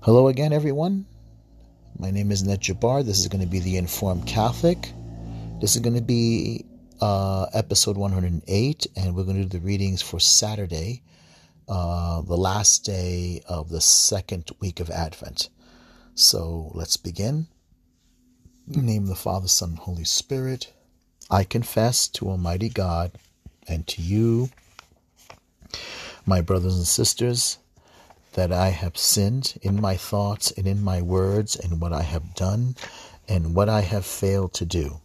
Hello again, everyone. My name is Ned Jabbar. This is going to be the Informed Catholic. This is going to be uh, episode 108, and we're going to do the readings for Saturday, uh, the last day of the second week of Advent. So let's begin. Name the Father, Son, and Holy Spirit. I confess to Almighty God and to you, my brothers and sisters, that I have sinned in my thoughts and in my words and what I have done and what I have failed to do.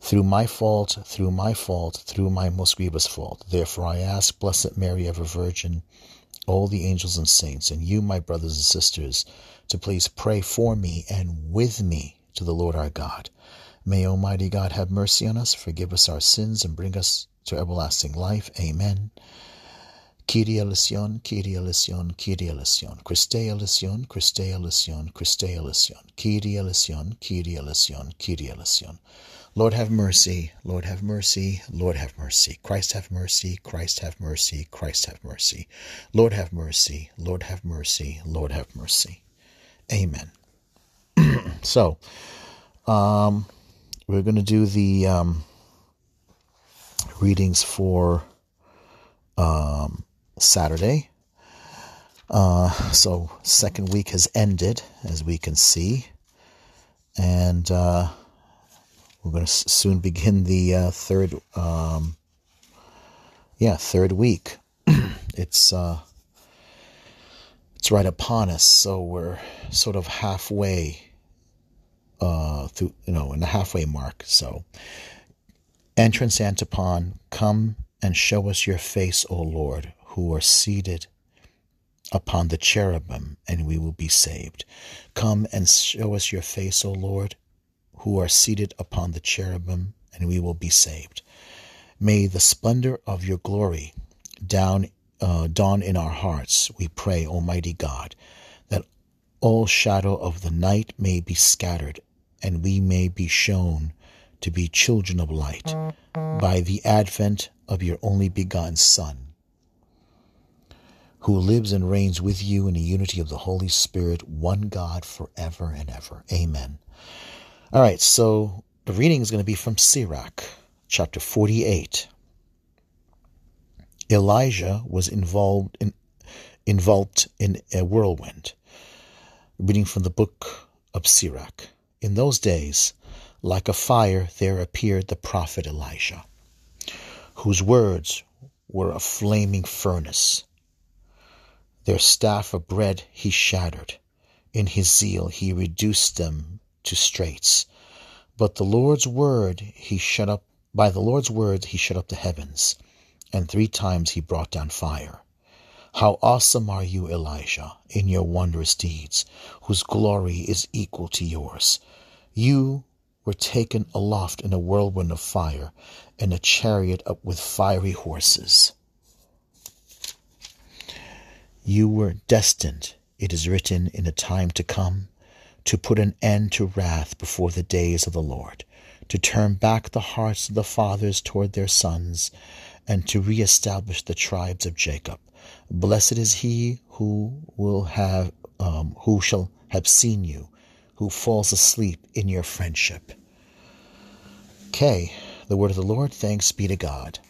Through my fault, through my fault, through my most grievous fault. Therefore I ask, Blessed Mary, ever Virgin, all the angels and saints, and you, my brothers and sisters, to please pray for me and with me to the Lord our God. May Almighty God have mercy on us, forgive us our sins, and bring us to everlasting life. Amen. Kyrie eleison, Kyrie eleison, Kyrie eleison, Christe eleison, Christe eleison, Christe eleison, Kyrie eleison, Kyrie eleison, Kyrie eleison. Lord have mercy, Lord have mercy, Lord have mercy. Christ have mercy, Christ have mercy, Christ have mercy. Lord have mercy, Lord have mercy, Lord have mercy. Amen. so, um, we're going to do the um, readings for um, Saturday. Uh, so, second week has ended, as we can see, and uh, we're going to soon begin the uh, third, um, yeah, third week. it's uh, it's right upon us, so we're sort of halfway uh, through, you know, in the halfway mark. So, entrance Antiphon, come and show us your face, O Lord who are seated upon the cherubim, and we will be saved. Come and show us your face, O Lord, who are seated upon the cherubim, and we will be saved. May the splendor of your glory down, uh, dawn in our hearts, we pray, Almighty God, that all shadow of the night may be scattered, and we may be shown to be children of light by the advent of your only begotten Son who lives and reigns with you in the unity of the Holy Spirit, one God forever and ever. Amen. All right, so the reading is going to be from Sirach, chapter 48. Elijah was involved in involved in a whirlwind. Reading from the book of Sirach. In those days, like a fire, there appeared the prophet Elijah, whose words were a flaming furnace their staff of bread he shattered. In his zeal he reduced them to straits. But the Lord's word he shut up by the Lord's word he shut up the heavens, and three times he brought down fire. How awesome are you, Elijah, in your wondrous deeds, whose glory is equal to yours. You were taken aloft in a whirlwind of fire, in a chariot up with fiery horses. You were destined, it is written in the time to come, to put an end to wrath before the days of the Lord, to turn back the hearts of the fathers toward their sons, and to reestablish the tribes of Jacob. Blessed is he who will have, um, who shall have seen you, who falls asleep in your friendship. Okay, the word of the Lord. Thanks be to God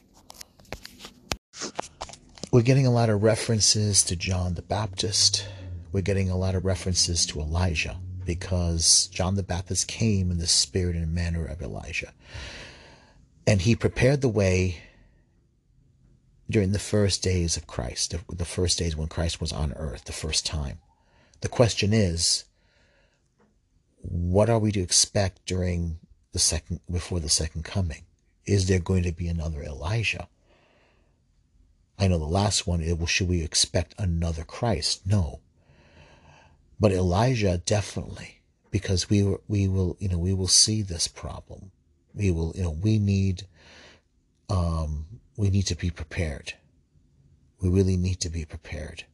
we're getting a lot of references to John the Baptist. We're getting a lot of references to Elijah because John the Baptist came in the spirit and manner of Elijah. And he prepared the way during the first days of Christ, the first days when Christ was on earth, the first time. The question is, what are we to expect during the second, before the second coming? Is there going to be another Elijah? I know the last one, it, well, should we expect another Christ? No. But Elijah definitely, because we we will, you know, we will see this problem. We will, you know, we need, um, we need to be prepared. We really need to be prepared.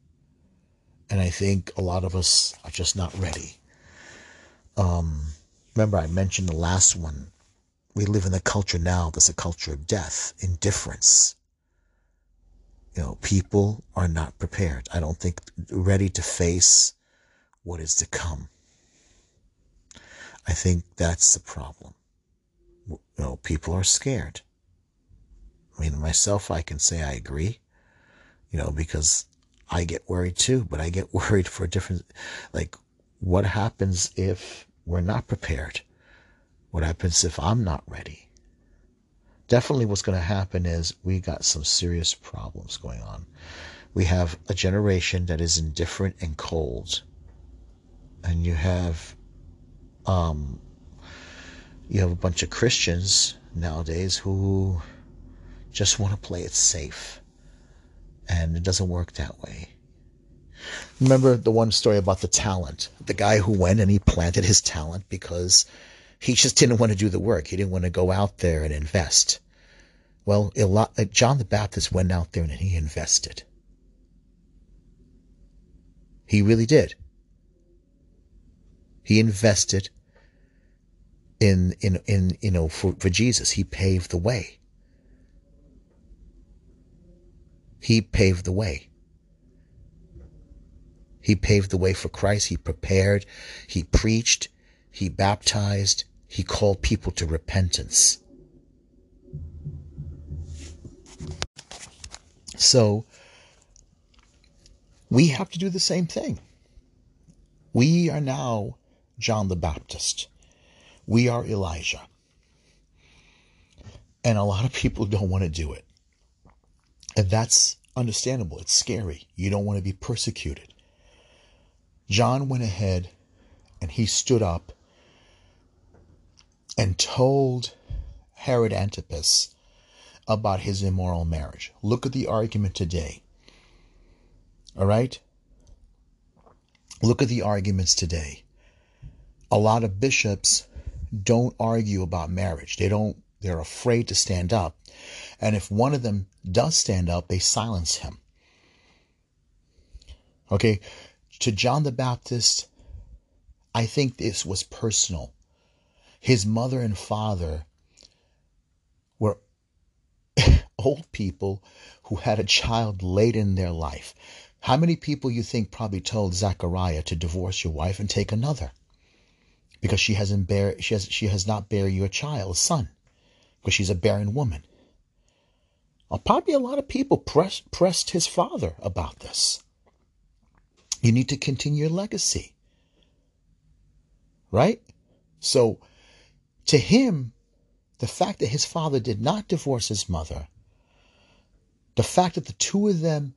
And I think a lot of us are just not ready. Um, remember, I mentioned the last one. We live in a culture now that's a culture of death, indifference, you know, people are not prepared. I don't think ready to face what is to come. I think that's the problem. You know, people are scared. I mean, myself, I can say I agree, you know, because I get worried too, but I get worried for a different, like, what happens if we're not prepared? What happens if I'm not ready? Definitely what's going to happen is we got some serious problems going on. We have a generation that is indifferent and cold. And you have um you have a bunch of Christians nowadays who just want to play it safe. And it doesn't work that way. Remember the one story about the talent? The guy who went and he planted his talent because he just didn't want to do the work. He didn't want to go out there and invest. Well, John the Baptist went out there and he invested. He really did. He invested in in in you know for, for Jesus. He paved the way. He paved the way. He paved the way for Christ. He prepared. He preached. He baptized. He called people to repentance. So we have to do the same thing. We are now John the Baptist. We are Elijah. And a lot of people don't want to do it. And that's understandable. It's scary. You don't want to be persecuted. John went ahead and he stood up and told Herod Antipas about his immoral marriage. Look at the argument today. All right? Look at the arguments today. A lot of bishops don't argue about marriage. They don't they're afraid to stand up. And if one of them does stand up, they silence him. Okay? To John the Baptist, I think this was personal. His mother and father were old people who had a child late in their life. How many people you think probably told Zachariah to divorce your wife and take another? Because she hasn't bear she has she has not bear you a child, son, because she's a barren woman. Well, probably a lot of people press, pressed his father about this. You need to continue your legacy. Right? So to him, the fact that his father did not divorce his mother, the fact that the two of them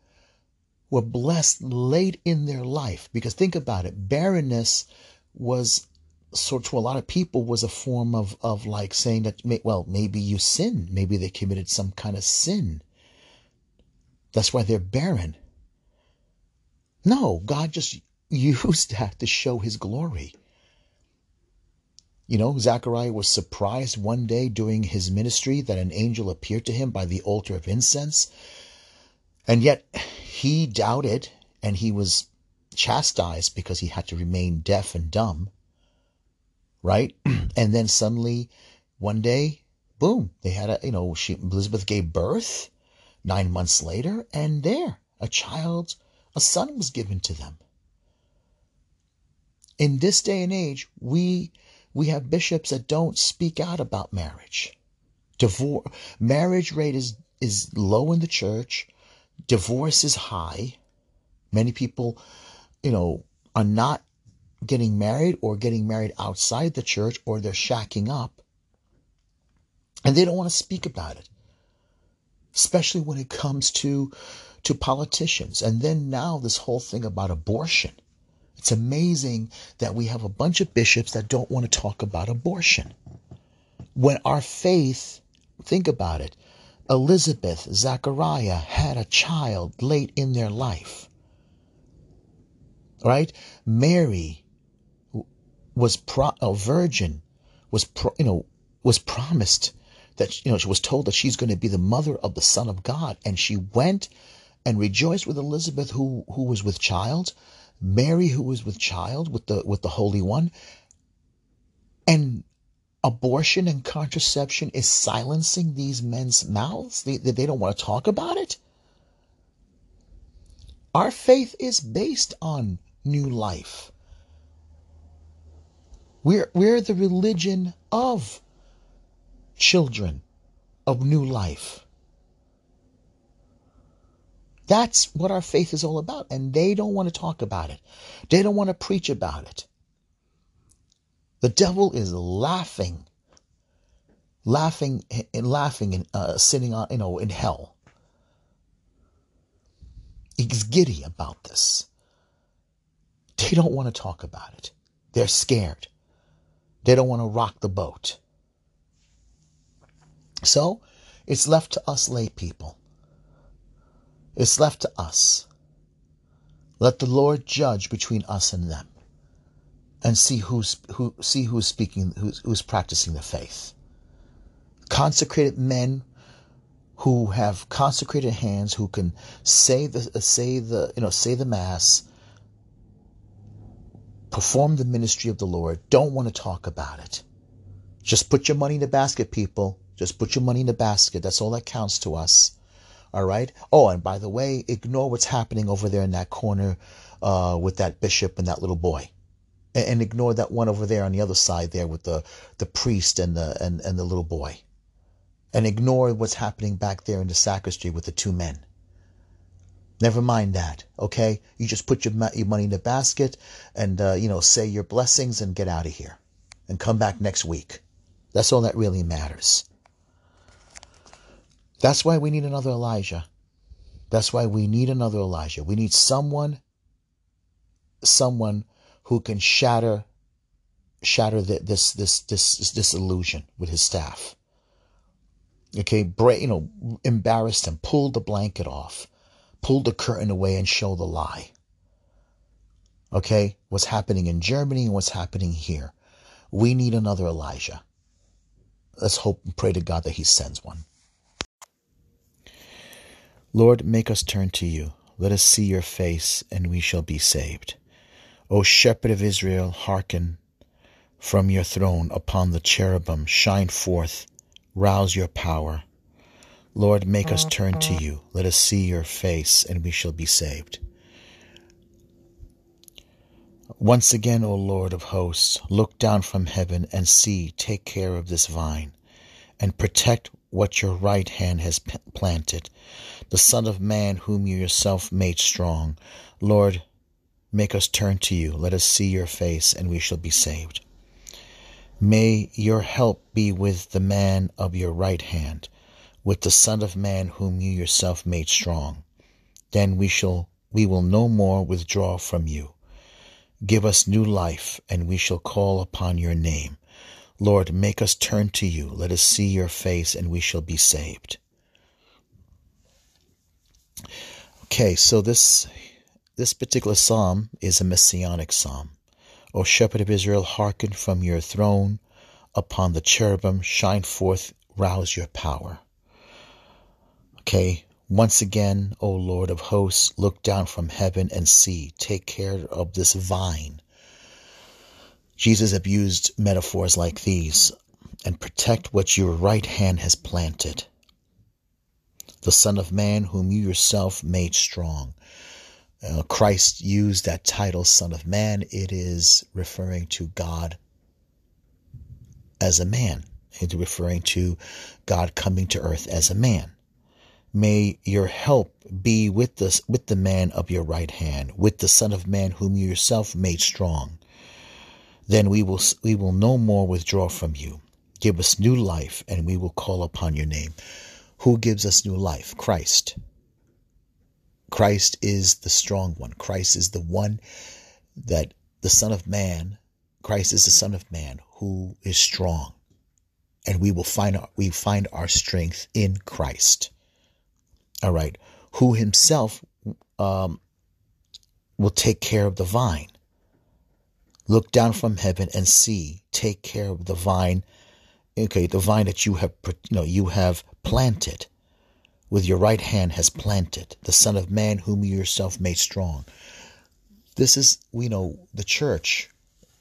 were blessed late in their life, because think about it, barrenness was so to a lot of people was a form of of like saying that well maybe you sinned maybe they committed some kind of sin. That's why they're barren. No god just used that to show his glory you know, Zechariah was surprised one day during his ministry that an angel appeared to him by the altar of incense. And yet he doubted and he was chastised because he had to remain deaf and dumb. Right? and then suddenly one day, boom, they had a, you know, she, Elizabeth gave birth nine months later, and there, a child, a son was given to them. In this day and age, we we have bishops that don't speak out about marriage. Divorce marriage rate is is low in the church. Divorce is high. Many people, you know, are not getting married or getting married outside the church or they're shacking up. And they don't want to speak about it. Especially when it comes to to politicians. And then now this whole thing about abortion. It's amazing that we have a bunch of bishops that don't want to talk about abortion. When our faith, think about it, Elizabeth, Zachariah had a child late in their life. Right? Mary was pro- a virgin, was pro- you know was promised that you know she was told that she's going to be the mother of the Son of God, and she went and rejoiced with Elizabeth, who who was with child, Mary who was with child with the with the Holy One, and abortion and contraception is silencing these men's mouths. They, they don't want to talk about it. Our faith is based on new life. We're, we're the religion of children of new life. That's what our faith is all about. And they don't want to talk about it. They don't want to preach about it. The devil is laughing, laughing and laughing and uh, sitting on, you know, in hell. He's giddy about this. They don't want to talk about it. They're scared. They don't want to rock the boat. So it's left to us lay people. It's left to us. Let the Lord judge between us and them and see who's who see who's speaking who's, who's practicing the faith. Consecrated men who have consecrated hands who can say the say the you know say the mass perform the ministry of the Lord don't want to talk about it. Just put your money in the basket, people. Just put your money in the basket. That's all that counts to us. All right. Oh, and by the way, ignore what's happening over there in that corner uh, with that bishop and that little boy, and, and, ignore that one over there on the other side there with the the priest and the and, and the little boy, and ignore what's happening back there in the sacristy with the two men. Never mind that. Okay, you just put your your money in the basket and uh, you know say your blessings and get out of here, and come back next week. That's all that really matters. That's why we need another Elijah. That's why we need another Elijah. We need someone, someone who can shatter, shatter the, this, this, this, this illusion with his staff. Okay, break, you know, embarrass them, pull the blanket off, pull the curtain away and show the lie. Okay, what's happening in Germany and what's happening here. We need another Elijah. Let's hope and pray to God that he sends one. Lord, make us turn to you. Let us see your face, and we shall be saved. O Shepherd of Israel, hearken from your throne upon the cherubim, shine forth, rouse your power. Lord, make us turn to you. Let us see your face, and we shall be saved. Once again, O Lord of hosts, look down from heaven and see, take care of this vine, and protect what your right hand has planted the Son of Man whom you yourself made strong. Lord, make us turn to you. Let us see your face, and we shall be saved. May your help be with the man of your right hand, with the Son of Man whom you yourself made strong. Then we shall we will no more withdraw from you. Give us new life, and we shall call upon your name. Lord, make us turn to you. Let us see your face, and we shall be saved. Okay, so this this particular psalm is a messianic psalm. O shepherd of Israel, hearken from your throne upon the cherubim, shine forth, rouse your power. Okay, once again, O Lord of hosts, look down from heaven and see. Take care of this vine. Jesus abused metaphors like these and protect what your right hand has planted the Son of Man, whom you yourself made strong. Uh, Christ used that title, Son of Man. It is referring to God as a man. It's referring to God coming to earth as a man. May your help be with the, with the man of your right hand, with the Son of Man whom you yourself made strong. Then we will, we will no more withdraw from you. Give us new life, and we will call upon your name. Who gives us new life? Christ. Christ is the strong one. Christ is the one that the Son of Man, Christ is the Son of Man who is strong. And we will find our, we find our strength in Christ. All right. Who himself um, will take care of the vine. Look down from heaven and see. Take care of the vine okay, the vine that you have, you know, you have planted, with your right hand has planted, the Son of Man whom you yourself made strong. This is, we know, the church,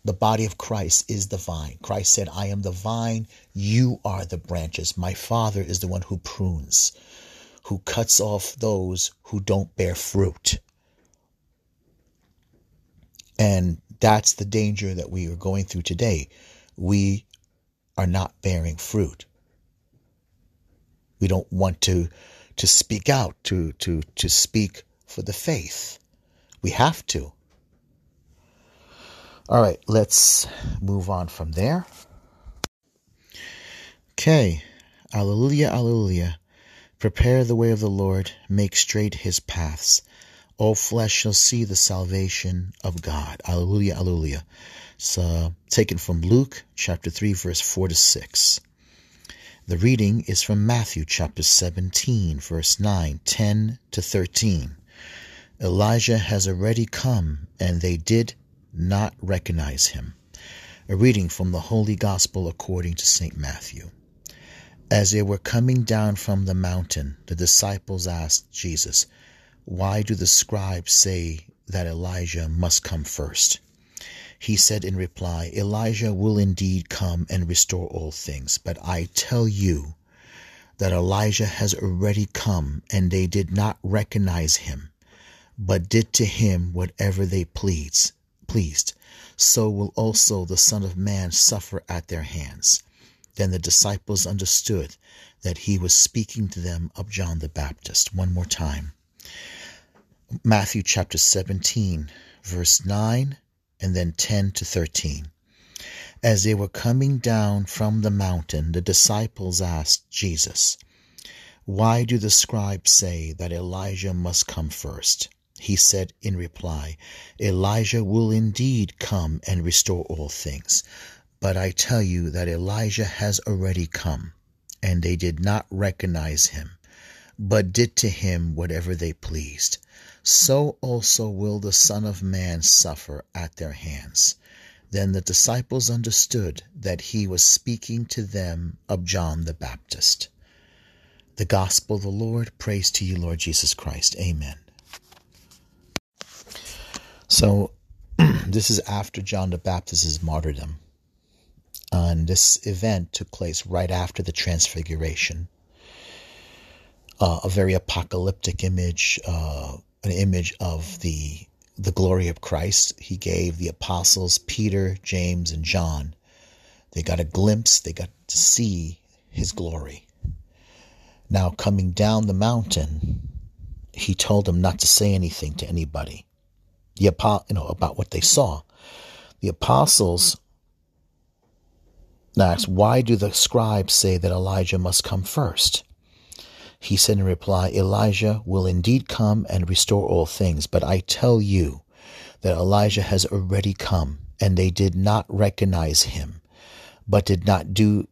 the body of Christ is the vine. Christ said, I am the vine, you are the branches. My Father is the one who prunes, who cuts off those who don't bear fruit. And that's the danger that we are going through today. We are not bearing fruit. We don't want to to speak out, to to to speak for the faith. We have to. All right, let's move on from there. Okay. Alleluia, alleluia. Prepare the way of the Lord, make straight his paths. All flesh shall see the salvation of God. Alleluia, alleluia. It's uh, taken from Luke chapter 3, verse 4 to 6. The reading is from Matthew chapter 17, verse 9, 10 to 13. Elijah has already come, and they did not recognize him. A reading from the Holy Gospel according to St. Matthew. As they were coming down from the mountain, the disciples asked Jesus, Why do the scribes say that Elijah must come first? He said in reply, Elijah will indeed come and restore all things, but I tell you that Elijah has already come, and they did not recognize him, but did to him whatever they pleased. pleased. So will also the Son of Man suffer at their hands. Then the disciples understood that he was speaking to them of John the Baptist. One more time. Matthew chapter 17, verse 9, and then 10 to 13. As they were coming down from the mountain, the disciples asked Jesus, Why do the scribes say that Elijah must come first? He said in reply, Elijah will indeed come and restore all things. But I tell you that Elijah has already come, and they did not recognize him, but did to him whatever they pleased. So also will the Son of Man suffer at their hands. Then the disciples understood that he was speaking to them of John the Baptist. The Gospel of the Lord. Praise to you, Lord Jesus Christ. Amen. So, this is after John the Baptist's martyrdom. And this event took place right after the Transfiguration. Uh, a very apocalyptic image, uh, an image of the the glory of Christ. He gave the apostles Peter, James, and John. They got a glimpse. They got to see His glory. Now, coming down the mountain, He told them not to say anything to anybody. The you know about what they saw. The apostles now Next, why do the scribes say that Elijah must come first? He said in reply, Elijah will indeed come and restore all things, but I tell you that Elijah has already come, and they did not recognize him, but did not do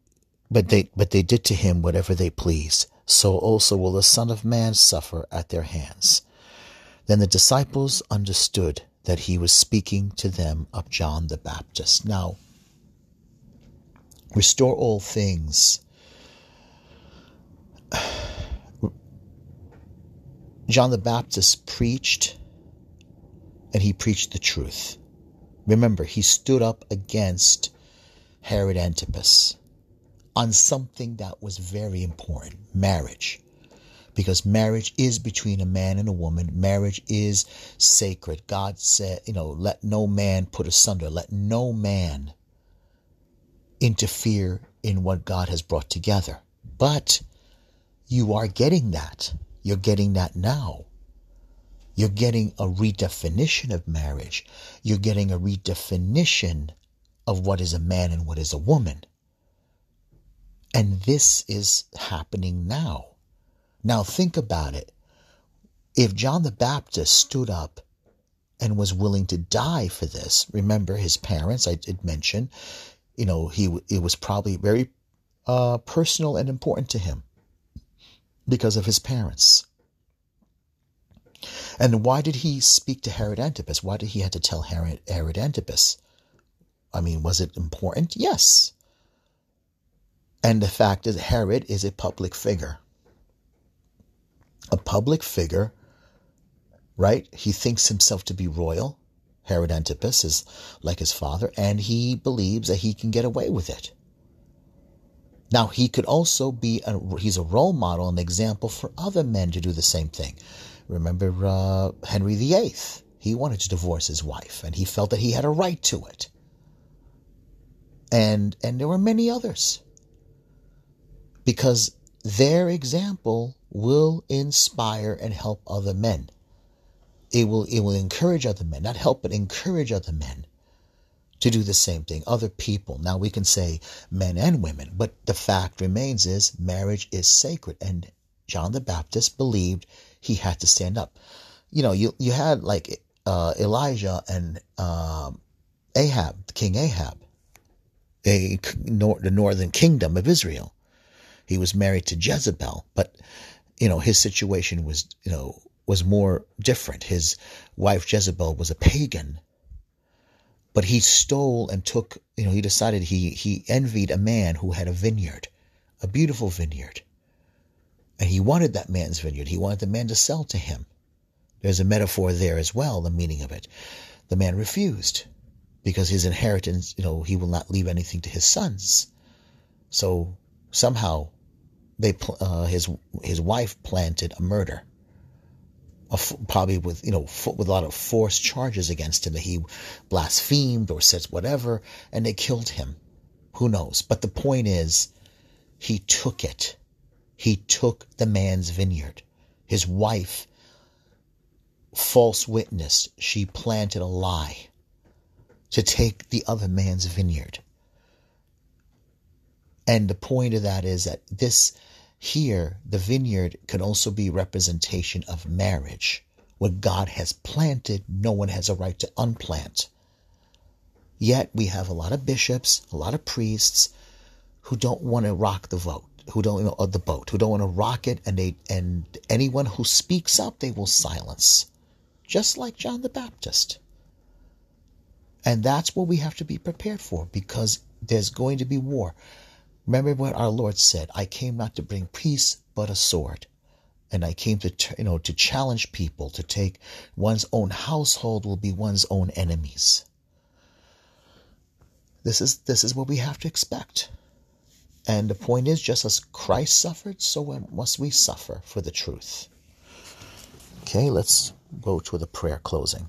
but they but they did to him whatever they pleased. So also will the Son of Man suffer at their hands. Then the disciples understood that he was speaking to them of John the Baptist. Now, restore all things. John the Baptist preached, and he preached the truth. Remember, he stood up against Herod Antipas on something that was very important marriage. Because marriage is between a man and a woman. Marriage is sacred. God said, you know, let no man put asunder. Let no man interfere in what God has brought together. But you are getting that. You're getting that now. You're getting a redefinition of marriage. You're getting a redefinition of what is a man and what is a woman. And this is happening now. Now think about it. If John the Baptist stood up and was willing to die for this, remember his parents, I did mention, you know, he it was probably very uh, personal and important to him because of his parents. And why did he speak to Herod Antipas? Why did he have to tell Herod, Herod Antipas? I mean, was it important? Yes. And the fact is, Herod is a public figure. A public figure, right? He thinks himself to be royal. Herod Antipas is like his father, and he believes that he can get away with it. Now, he could also be, a, he's a role model, an example for other men to do the same thing. Remember uh, Henry VIII, He wanted to divorce his wife, and he felt that he had a right to it. And and there were many others. Because their example will inspire and help other men. It will it will encourage other men, not help but encourage other men to do the same thing. Other people. Now we can say men and women, but the fact remains is marriage is sacred and John the Baptist believed he had to stand up. You know, you you had like uh, Elijah and um, Ahab, King Ahab, a, nor, the northern kingdom of Israel. He was married to Jezebel, but you know his situation was you know was more different. His wife Jezebel was a pagan, but he stole and took. You know, he decided he he envied a man who had a vineyard, a beautiful vineyard, and he wanted that man's vineyard. He wanted the man to sell to him. There's a metaphor there as well, the meaning of it. The man refused because his inheritance, you know, he will not leave anything to his sons. So somehow they uh, his his wife planted a murder probably with you know with a lot of forced charges against him that he blasphemed or said whatever and they killed him who knows but the point is he took it he took the man's vineyard. His wife, false witness, she planted a lie to take the other man's vineyard. And the point of that is that this here, the vineyard can also be representation of marriage. What God has planted, no one has a right to unplant. Yet we have a lot of bishops, a lot of priests who don't want to rock the vote who don't know the boat, who don't want to rock it, and they and anyone who speaks up, they will silence, just like John the Baptist. And that's what we have to be prepared for, because there's going to be war. Remember what our Lord said: "I came not to bring peace, but a sword." And I came to you know to challenge people to take one's own household will be one's own enemies. This is this is what we have to expect. And the point is, just as Christ suffered, so must we suffer for the truth. Okay, let's go to the prayer closing.